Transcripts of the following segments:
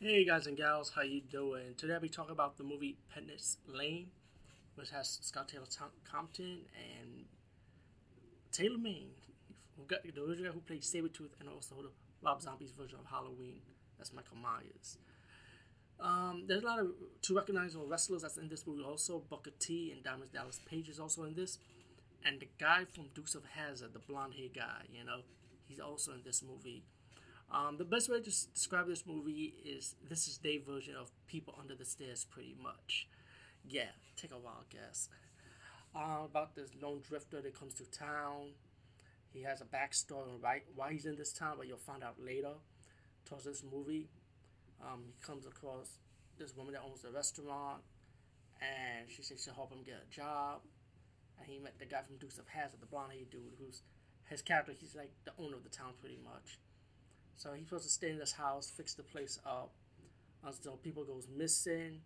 Hey guys and gals, how you doing? Today I'll be talking about the movie Penance Lane, which has Scout Taylor Compton and Tyler Mane, who got the original who played Sabretooth and also Rob Zombie's version of Halloween. That's Michael Myers. Um, there's a lot of two recognizable wrestlers that's in this movie also. Booker T and Diamond Dallas Page is also in this. And the guy from Dukes of Hazzard, the blonde hair guy, you know, he's also in this movie. Um, the best way to s- describe this movie is this is their version of People Under the Stairs, pretty much. Yeah, take a wild guess. Uh, about this lone drifter that comes to town. He has a backstory on right why he's in this town, but you'll find out later. Towards this movie, um, he comes across this woman that owns a restaurant, and she says she'll help him get a job. And he met the guy from Dukes of Hazzard, the blonde-haired dude, who's his character. He's like the owner of the town, pretty much. So he's supposed to stay in this house, fix the place up until people goes missing,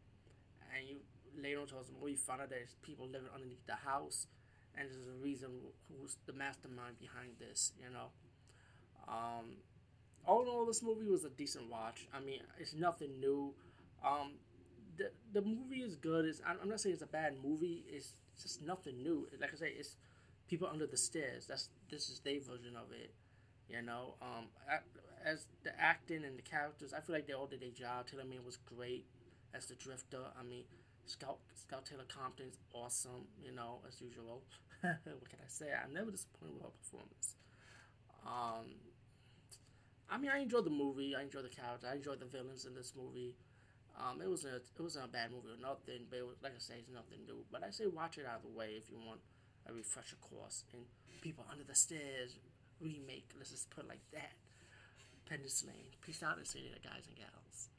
and you later on towards the movie you find out there's people living underneath the house, and there's a reason who's the mastermind behind this. You know, um, all in all, this movie was a decent watch. I mean, it's nothing new. Um, the the movie is good. It's I'm not saying it's a bad movie. It's just nothing new. Like I say, it's people under the stairs. That's this is their version of it. You know, um, the acting and the characters, I feel like they all did their job. Tyler Mane was great as the Drifter. I mean, Scout Scout Taylor Compton's awesome. You know, as usual. what can I say? I'm never disappointed with her performance. Um, I mean, I enjoyed the movie. I enjoyed the character. I enjoyed the villains in this movie. Um, it was a it wasn't a bad movie or nothing, but was, like I say, it's nothing new. But I say watch it out of the way if you want a refresher course in People Under the Stairs remake. Let's just put it like that. Lane. Peace out you guys and gals.